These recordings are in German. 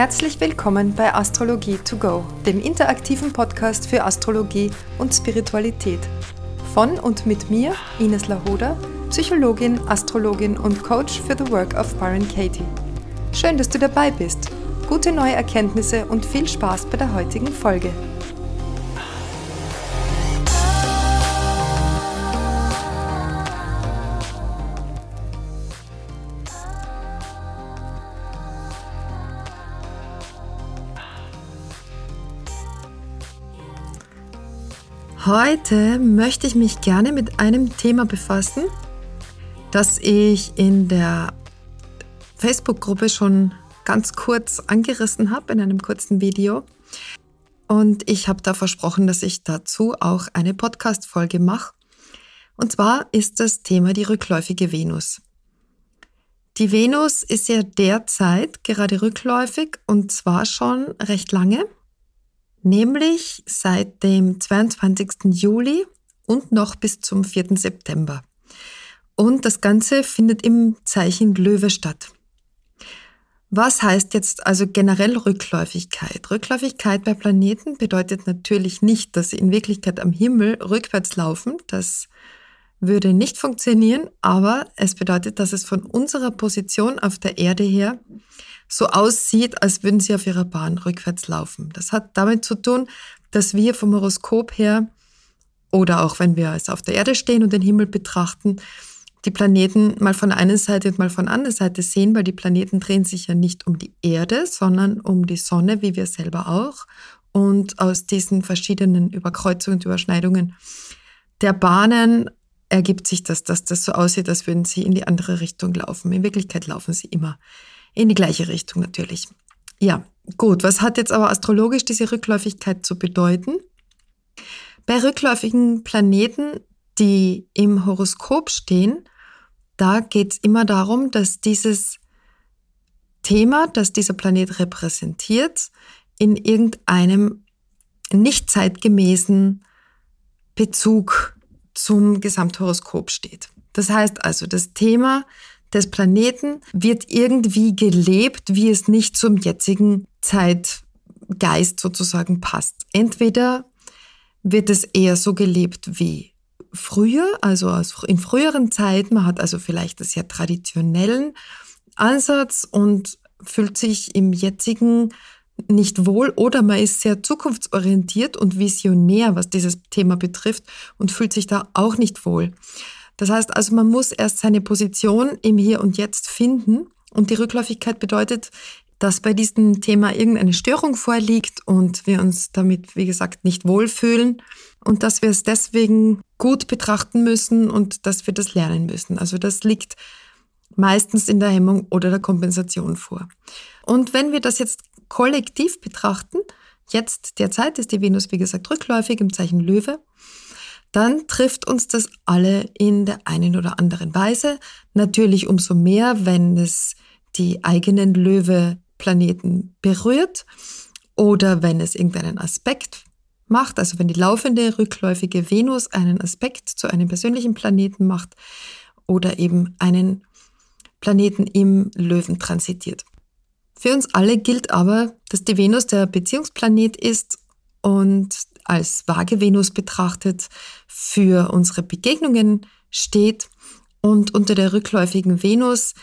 Herzlich willkommen bei Astrologie to go, dem interaktiven Podcast für Astrologie und Spiritualität. Von und mit mir, Ines Lahoda, Psychologin, Astrologin und Coach für The Work of Byron Katie. Schön, dass du dabei bist. Gute neue Erkenntnisse und viel Spaß bei der heutigen Folge. Heute möchte ich mich gerne mit einem Thema befassen, das ich in der Facebook-Gruppe schon ganz kurz angerissen habe in einem kurzen Video. Und ich habe da versprochen, dass ich dazu auch eine Podcast-Folge mache. Und zwar ist das Thema die rückläufige Venus. Die Venus ist ja derzeit gerade rückläufig und zwar schon recht lange nämlich seit dem 22. Juli und noch bis zum 4. September. Und das Ganze findet im Zeichen Löwe statt. Was heißt jetzt also generell Rückläufigkeit? Rückläufigkeit bei Planeten bedeutet natürlich nicht, dass sie in Wirklichkeit am Himmel rückwärts laufen. Das würde nicht funktionieren, aber es bedeutet, dass es von unserer Position auf der Erde her so aussieht, als würden sie auf ihrer Bahn rückwärts laufen. Das hat damit zu tun, dass wir vom Horoskop her oder auch wenn wir also auf der Erde stehen und den Himmel betrachten, die Planeten mal von einer Seite und mal von der anderen Seite sehen, weil die Planeten drehen sich ja nicht um die Erde, sondern um die Sonne, wie wir selber auch. Und aus diesen verschiedenen Überkreuzungen und Überschneidungen der Bahnen ergibt sich das, dass das so aussieht, als würden sie in die andere Richtung laufen. In Wirklichkeit laufen sie immer in die gleiche Richtung natürlich. Ja, gut. Was hat jetzt aber astrologisch diese Rückläufigkeit zu bedeuten? Bei rückläufigen Planeten, die im Horoskop stehen, da geht es immer darum, dass dieses Thema, das dieser Planet repräsentiert, in irgendeinem nicht zeitgemäßen Bezug zum Gesamthoroskop steht. Das heißt also, das Thema des Planeten wird irgendwie gelebt, wie es nicht zum jetzigen Zeitgeist sozusagen passt. Entweder wird es eher so gelebt wie früher, also in früheren Zeiten, man hat also vielleicht das sehr traditionellen Ansatz und fühlt sich im jetzigen nicht wohl oder man ist sehr zukunftsorientiert und visionär, was dieses Thema betrifft und fühlt sich da auch nicht wohl. Das heißt also, man muss erst seine Position im Hier und Jetzt finden. Und die Rückläufigkeit bedeutet, dass bei diesem Thema irgendeine Störung vorliegt und wir uns damit, wie gesagt, nicht wohlfühlen und dass wir es deswegen gut betrachten müssen und dass wir das lernen müssen. Also das liegt meistens in der Hemmung oder der Kompensation vor. Und wenn wir das jetzt kollektiv betrachten, jetzt derzeit ist die Venus, wie gesagt, rückläufig im Zeichen Löwe, dann trifft uns das alle in der einen oder anderen Weise. Natürlich umso mehr, wenn es die eigenen Löwe-Planeten berührt oder wenn es irgendeinen Aspekt macht, also wenn die laufende rückläufige Venus einen Aspekt zu einem persönlichen Planeten macht oder eben einen Planeten im Löwen transitiert. Für uns alle gilt aber, dass die Venus der Beziehungsplanet ist und als vage Venus betrachtet für unsere Begegnungen steht. Und unter der rückläufigen Venus,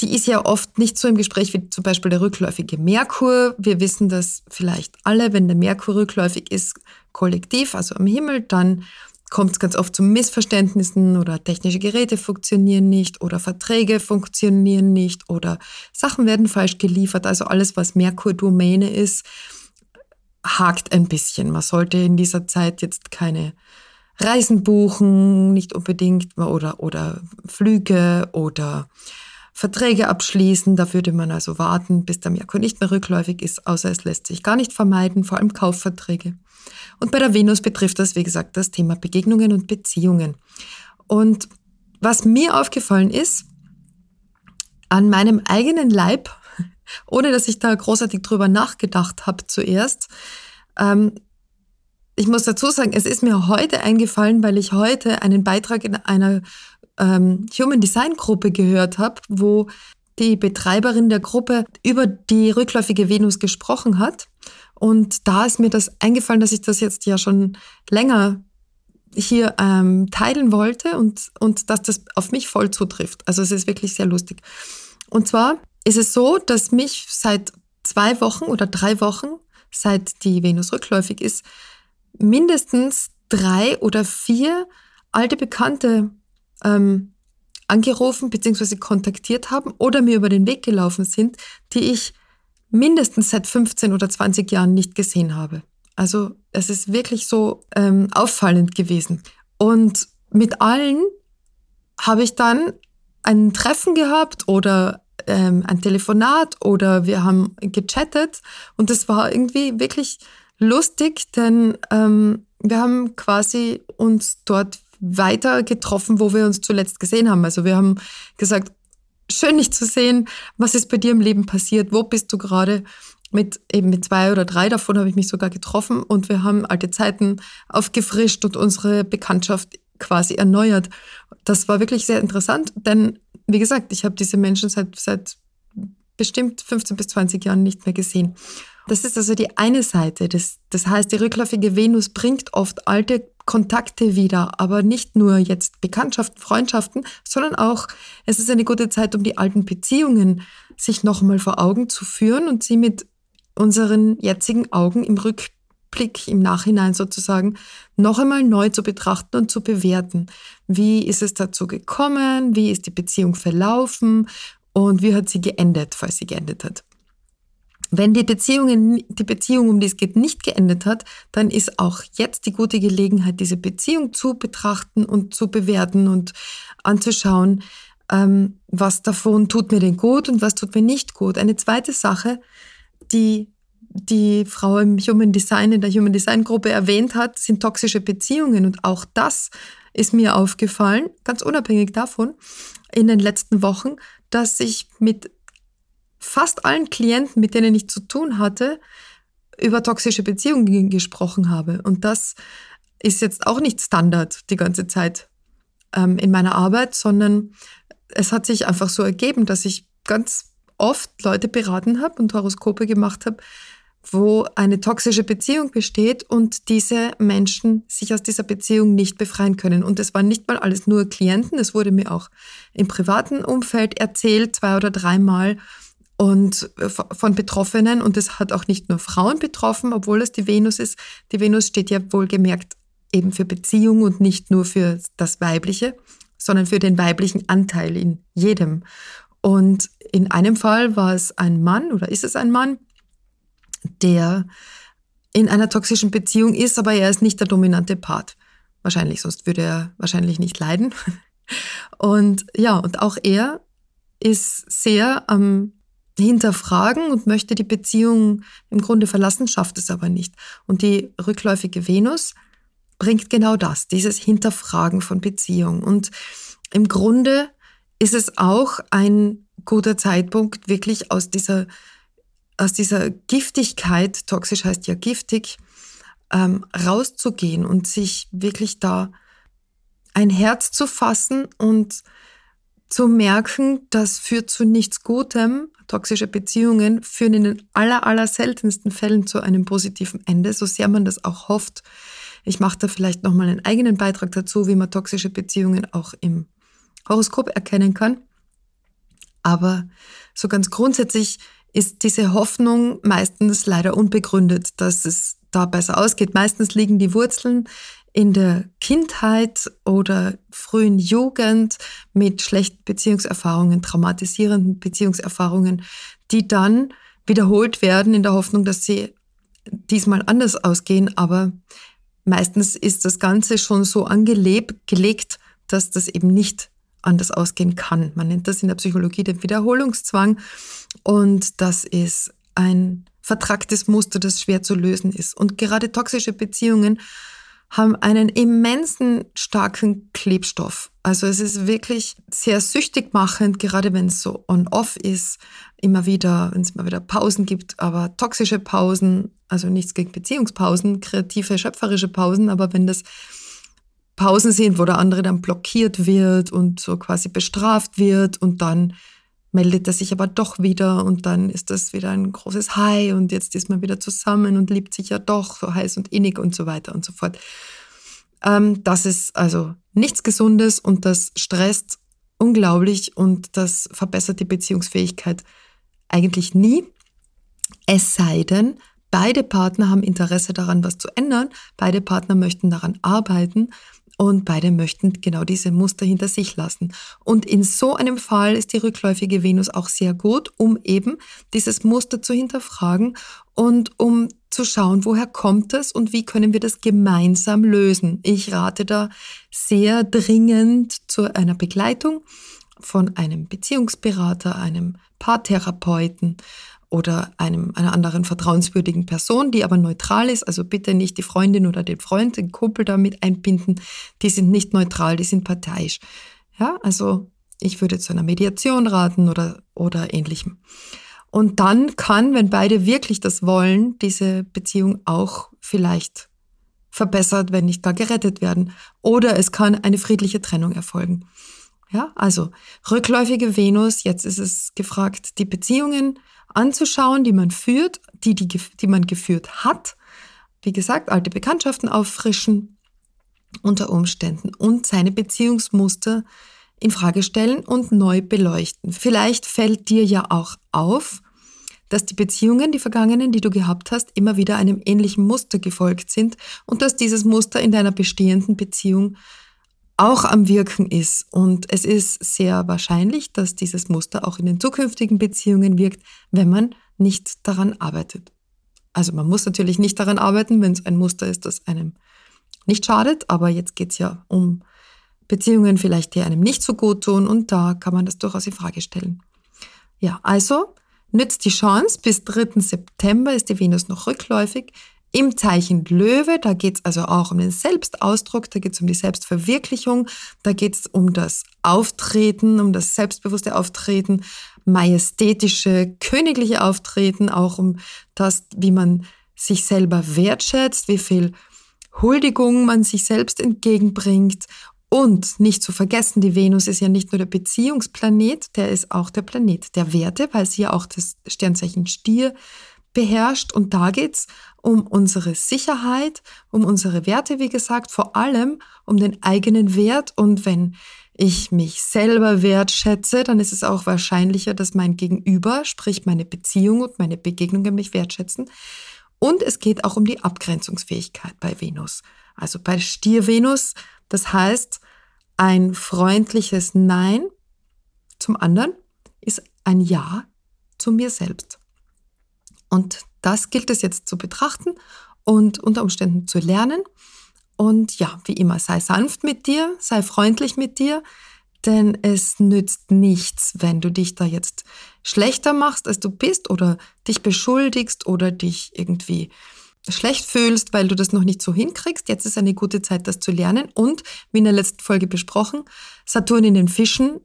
die ist ja oft nicht so im Gespräch wie zum Beispiel der rückläufige Merkur. Wir wissen das vielleicht alle, wenn der Merkur rückläufig ist, kollektiv, also am Himmel, dann kommt es ganz oft zu Missverständnissen oder technische Geräte funktionieren nicht oder Verträge funktionieren nicht oder Sachen werden falsch geliefert. Also alles, was Merkur-Domäne ist, hakt ein bisschen. Man sollte in dieser Zeit jetzt keine Reisen buchen, nicht unbedingt, oder, oder Flüge oder Verträge abschließen. Da würde man also warten, bis der Merkur nicht mehr rückläufig ist, außer es lässt sich gar nicht vermeiden, vor allem Kaufverträge. Und bei der Venus betrifft das, wie gesagt, das Thema Begegnungen und Beziehungen. Und was mir aufgefallen ist, an meinem eigenen Leib ohne dass ich da großartig drüber nachgedacht habe zuerst. Ähm, ich muss dazu sagen, es ist mir heute eingefallen, weil ich heute einen Beitrag in einer ähm, Human Design Gruppe gehört habe, wo die Betreiberin der Gruppe über die rückläufige Venus gesprochen hat. Und da ist mir das eingefallen, dass ich das jetzt ja schon länger hier ähm, teilen wollte und, und dass das auf mich voll zutrifft. Also es ist wirklich sehr lustig. Und zwar ist es so, dass mich seit zwei Wochen oder drei Wochen, seit die Venus rückläufig ist, mindestens drei oder vier alte Bekannte ähm, angerufen bzw. kontaktiert haben oder mir über den Weg gelaufen sind, die ich mindestens seit 15 oder 20 Jahren nicht gesehen habe. Also es ist wirklich so ähm, auffallend gewesen. Und mit allen habe ich dann ein Treffen gehabt oder ähm, ein Telefonat oder wir haben gechattet und es war irgendwie wirklich lustig, denn ähm, wir haben quasi uns dort weiter getroffen, wo wir uns zuletzt gesehen haben. Also wir haben gesagt, schön dich zu sehen, was ist bei dir im Leben passiert, wo bist du gerade? Mit eben mit zwei oder drei davon habe ich mich sogar getroffen und wir haben alte Zeiten aufgefrischt und unsere Bekanntschaft quasi erneuert. Das war wirklich sehr interessant, denn wie gesagt, ich habe diese Menschen seit, seit bestimmt 15 bis 20 Jahren nicht mehr gesehen. Das ist also die eine Seite. Das, das heißt, die rückläufige Venus bringt oft alte Kontakte wieder, aber nicht nur jetzt Bekanntschaften, Freundschaften, sondern auch, es ist eine gute Zeit, um die alten Beziehungen sich nochmal vor Augen zu führen und sie mit unseren jetzigen Augen im Rückblick, im Nachhinein sozusagen, noch einmal neu zu betrachten und zu bewerten. Wie ist es dazu gekommen? Wie ist die Beziehung verlaufen? Und wie hat sie geendet, falls sie geendet hat? Wenn die, Beziehungen, die Beziehung, um die es geht, nicht geendet hat, dann ist auch jetzt die gute Gelegenheit, diese Beziehung zu betrachten und zu bewerten und anzuschauen, ähm, was davon tut mir denn gut und was tut mir nicht gut. Eine zweite Sache, die die Frau im Human Design, in der Human Design Gruppe erwähnt hat, sind toxische Beziehungen. Und auch das ist mir aufgefallen, ganz unabhängig davon, in den letzten Wochen, dass ich mit fast allen Klienten, mit denen ich zu tun hatte, über toxische Beziehungen gesprochen habe. Und das ist jetzt auch nicht Standard die ganze Zeit ähm, in meiner Arbeit, sondern es hat sich einfach so ergeben, dass ich ganz oft Leute beraten habe und Horoskope gemacht habe, wo eine toxische Beziehung besteht und diese Menschen sich aus dieser Beziehung nicht befreien können. Und es waren nicht mal alles nur Klienten, es wurde mir auch im privaten Umfeld erzählt, zwei oder dreimal und äh, von Betroffenen. Und es hat auch nicht nur Frauen betroffen, obwohl es die Venus ist. Die Venus steht ja wohlgemerkt eben für Beziehung und nicht nur für das Weibliche, sondern für den weiblichen Anteil in jedem. Und in einem Fall war es ein Mann oder ist es ein Mann, der in einer toxischen Beziehung ist, aber er ist nicht der dominante Part. Wahrscheinlich, sonst würde er wahrscheinlich nicht leiden. Und ja, und auch er ist sehr am hinterfragen und möchte die Beziehung im Grunde verlassen, schafft es aber nicht. Und die rückläufige Venus bringt genau das, dieses Hinterfragen von Beziehung. Und im Grunde ist es auch ein guter Zeitpunkt, wirklich aus dieser, aus dieser Giftigkeit, toxisch heißt ja giftig, ähm, rauszugehen und sich wirklich da ein Herz zu fassen und zu merken, das führt zu nichts Gutem. Toxische Beziehungen führen in den aller, aller seltensten Fällen zu einem positiven Ende, so sehr man das auch hofft. Ich mache da vielleicht nochmal einen eigenen Beitrag dazu, wie man toxische Beziehungen auch im Horoskop erkennen kann. Aber so ganz grundsätzlich ist diese Hoffnung meistens leider unbegründet, dass es da besser ausgeht. Meistens liegen die Wurzeln in der Kindheit oder frühen Jugend mit schlechten Beziehungserfahrungen, traumatisierenden Beziehungserfahrungen, die dann wiederholt werden in der Hoffnung, dass sie diesmal anders ausgehen. Aber meistens ist das Ganze schon so angelebt, gelegt, dass das eben nicht anders ausgehen kann. Man nennt das in der Psychologie den Wiederholungszwang und das ist ein vertracktes Muster, das schwer zu lösen ist. Und gerade toxische Beziehungen haben einen immensen starken Klebstoff. Also es ist wirklich sehr süchtig machend, gerade wenn es so on-off ist, immer wieder, wenn es mal wieder Pausen gibt, aber toxische Pausen, also nichts gegen Beziehungspausen, kreative, schöpferische Pausen, aber wenn das Pausen sind, wo der andere dann blockiert wird und so quasi bestraft wird und dann meldet er sich aber doch wieder und dann ist das wieder ein großes High und jetzt ist man wieder zusammen und liebt sich ja doch so heiß und innig und so weiter und so fort. Ähm, das ist also nichts Gesundes und das stresst unglaublich und das verbessert die Beziehungsfähigkeit eigentlich nie. Es sei denn, beide Partner haben Interesse daran, was zu ändern, beide Partner möchten daran arbeiten und beide möchten genau diese Muster hinter sich lassen. Und in so einem Fall ist die rückläufige Venus auch sehr gut, um eben dieses Muster zu hinterfragen und um zu schauen, woher kommt es und wie können wir das gemeinsam lösen. Ich rate da sehr dringend zu einer Begleitung von einem Beziehungsberater, einem Paartherapeuten oder einem, einer anderen vertrauenswürdigen Person, die aber neutral ist. Also bitte nicht die Freundin oder den Freund, den Kumpel damit einbinden. Die sind nicht neutral, die sind parteiisch. Ja, also ich würde zu einer Mediation raten oder, oder ähnlichem. Und dann kann, wenn beide wirklich das wollen, diese Beziehung auch vielleicht verbessert, wenn nicht gar gerettet werden. Oder es kann eine friedliche Trennung erfolgen. Ja, also rückläufige Venus, jetzt ist es gefragt, die Beziehungen anzuschauen, die man führt, die, die, die man geführt hat. Wie gesagt, alte Bekanntschaften auffrischen unter Umständen und seine Beziehungsmuster in Frage stellen und neu beleuchten. Vielleicht fällt dir ja auch auf, dass die Beziehungen, die vergangenen, die du gehabt hast, immer wieder einem ähnlichen Muster gefolgt sind und dass dieses Muster in deiner bestehenden Beziehung auch am Wirken ist. Und es ist sehr wahrscheinlich, dass dieses Muster auch in den zukünftigen Beziehungen wirkt, wenn man nicht daran arbeitet. Also man muss natürlich nicht daran arbeiten, wenn es ein Muster ist, das einem nicht schadet, aber jetzt geht es ja um Beziehungen vielleicht, die einem nicht so gut tun und da kann man das durchaus in Frage stellen. Ja, also nützt die Chance, bis 3. September ist die Venus noch rückläufig. Im Zeichen Löwe, da geht es also auch um den Selbstausdruck, da geht es um die Selbstverwirklichung, da geht es um das Auftreten, um das selbstbewusste Auftreten, majestätische, königliche Auftreten, auch um das, wie man sich selber wertschätzt, wie viel Huldigung man sich selbst entgegenbringt. Und nicht zu vergessen, die Venus ist ja nicht nur der Beziehungsplanet, der ist auch der Planet der Werte, weil sie ja auch das Sternzeichen Stier beherrscht. Und da geht's um unsere Sicherheit, um unsere Werte, wie gesagt, vor allem um den eigenen Wert. Und wenn ich mich selber wertschätze, dann ist es auch wahrscheinlicher, dass mein Gegenüber, sprich meine Beziehung und meine Begegnungen mich wertschätzen. Und es geht auch um die Abgrenzungsfähigkeit bei Venus. Also bei Stier-Venus, das heißt, ein freundliches Nein zum anderen ist ein Ja zu mir selbst. Und das gilt es jetzt zu betrachten und unter Umständen zu lernen. Und ja, wie immer, sei sanft mit dir, sei freundlich mit dir, denn es nützt nichts, wenn du dich da jetzt schlechter machst, als du bist oder dich beschuldigst oder dich irgendwie schlecht fühlst, weil du das noch nicht so hinkriegst. Jetzt ist eine gute Zeit, das zu lernen. Und wie in der letzten Folge besprochen, Saturn in den Fischen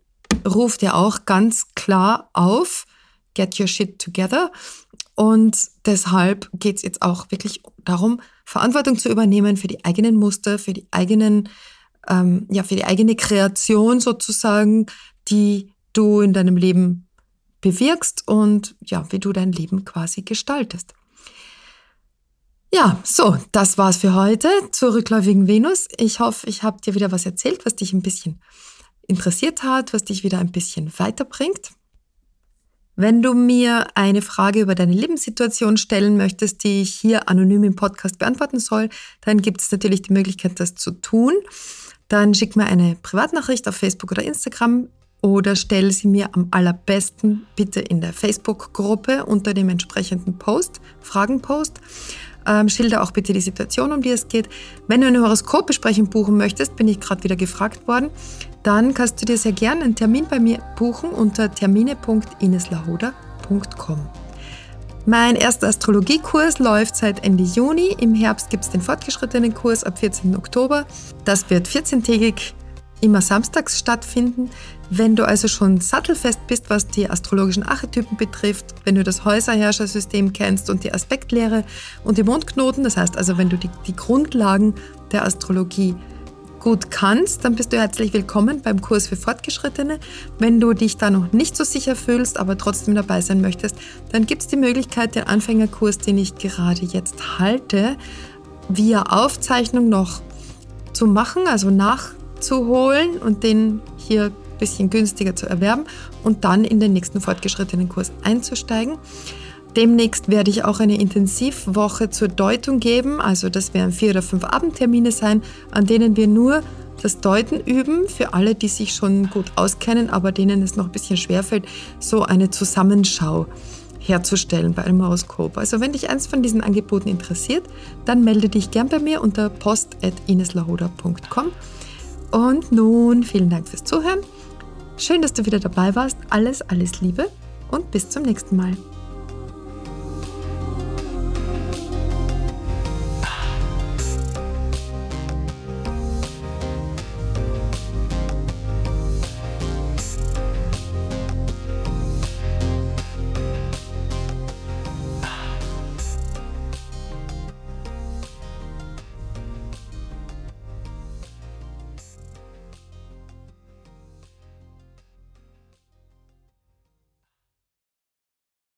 ruft ja auch ganz klar auf, get your shit together. Und deshalb geht es jetzt auch wirklich darum, Verantwortung zu übernehmen für die eigenen Muster, für die eigenen, ähm, ja, für die eigene Kreation sozusagen, die du in deinem Leben bewirkst und ja, wie du dein Leben quasi gestaltest. Ja, so, das war's für heute zur rückläufigen Venus. Ich hoffe, ich habe dir wieder was erzählt, was dich ein bisschen interessiert hat, was dich wieder ein bisschen weiterbringt. Wenn du mir eine Frage über deine Lebenssituation stellen möchtest, die ich hier anonym im Podcast beantworten soll, dann gibt es natürlich die Möglichkeit, das zu tun. Dann schick mir eine Privatnachricht auf Facebook oder Instagram oder stell sie mir am allerbesten bitte in der Facebook-Gruppe unter dem entsprechenden Post, Fragenpost. Ähm, schilder auch bitte die Situation, um die es geht. Wenn du eine Horoskopbesprechung buchen möchtest, bin ich gerade wieder gefragt worden, dann kannst du dir sehr gerne einen Termin bei mir buchen unter termine.ineslahoda.com. Mein erster Astrologiekurs läuft seit Ende Juni. Im Herbst gibt es den fortgeschrittenen Kurs ab 14. Oktober. Das wird 14-tägig immer samstags stattfinden. Wenn du also schon sattelfest bist, was die astrologischen Archetypen betrifft, wenn du das Häuserherrschersystem kennst und die Aspektlehre und die Mondknoten, das heißt also, wenn du die, die Grundlagen der Astrologie gut kannst, dann bist du herzlich willkommen beim Kurs für Fortgeschrittene. Wenn du dich da noch nicht so sicher fühlst, aber trotzdem dabei sein möchtest, dann gibt es die Möglichkeit, den Anfängerkurs, den ich gerade jetzt halte, via Aufzeichnung noch zu machen, also nachzuholen und den hier ein bisschen günstiger zu erwerben und dann in den nächsten fortgeschrittenen Kurs einzusteigen. Demnächst werde ich auch eine Intensivwoche zur Deutung geben. Also das werden vier oder fünf Abendtermine sein, an denen wir nur das Deuten üben. Für alle, die sich schon gut auskennen, aber denen es noch ein bisschen schwerfällt, so eine Zusammenschau herzustellen bei einem Horoskop. Also wenn dich eins von diesen Angeboten interessiert, dann melde dich gern bei mir unter post.ineslahoda.com. Und nun vielen Dank fürs Zuhören. Schön, dass du wieder dabei warst. Alles, alles Liebe und bis zum nächsten Mal.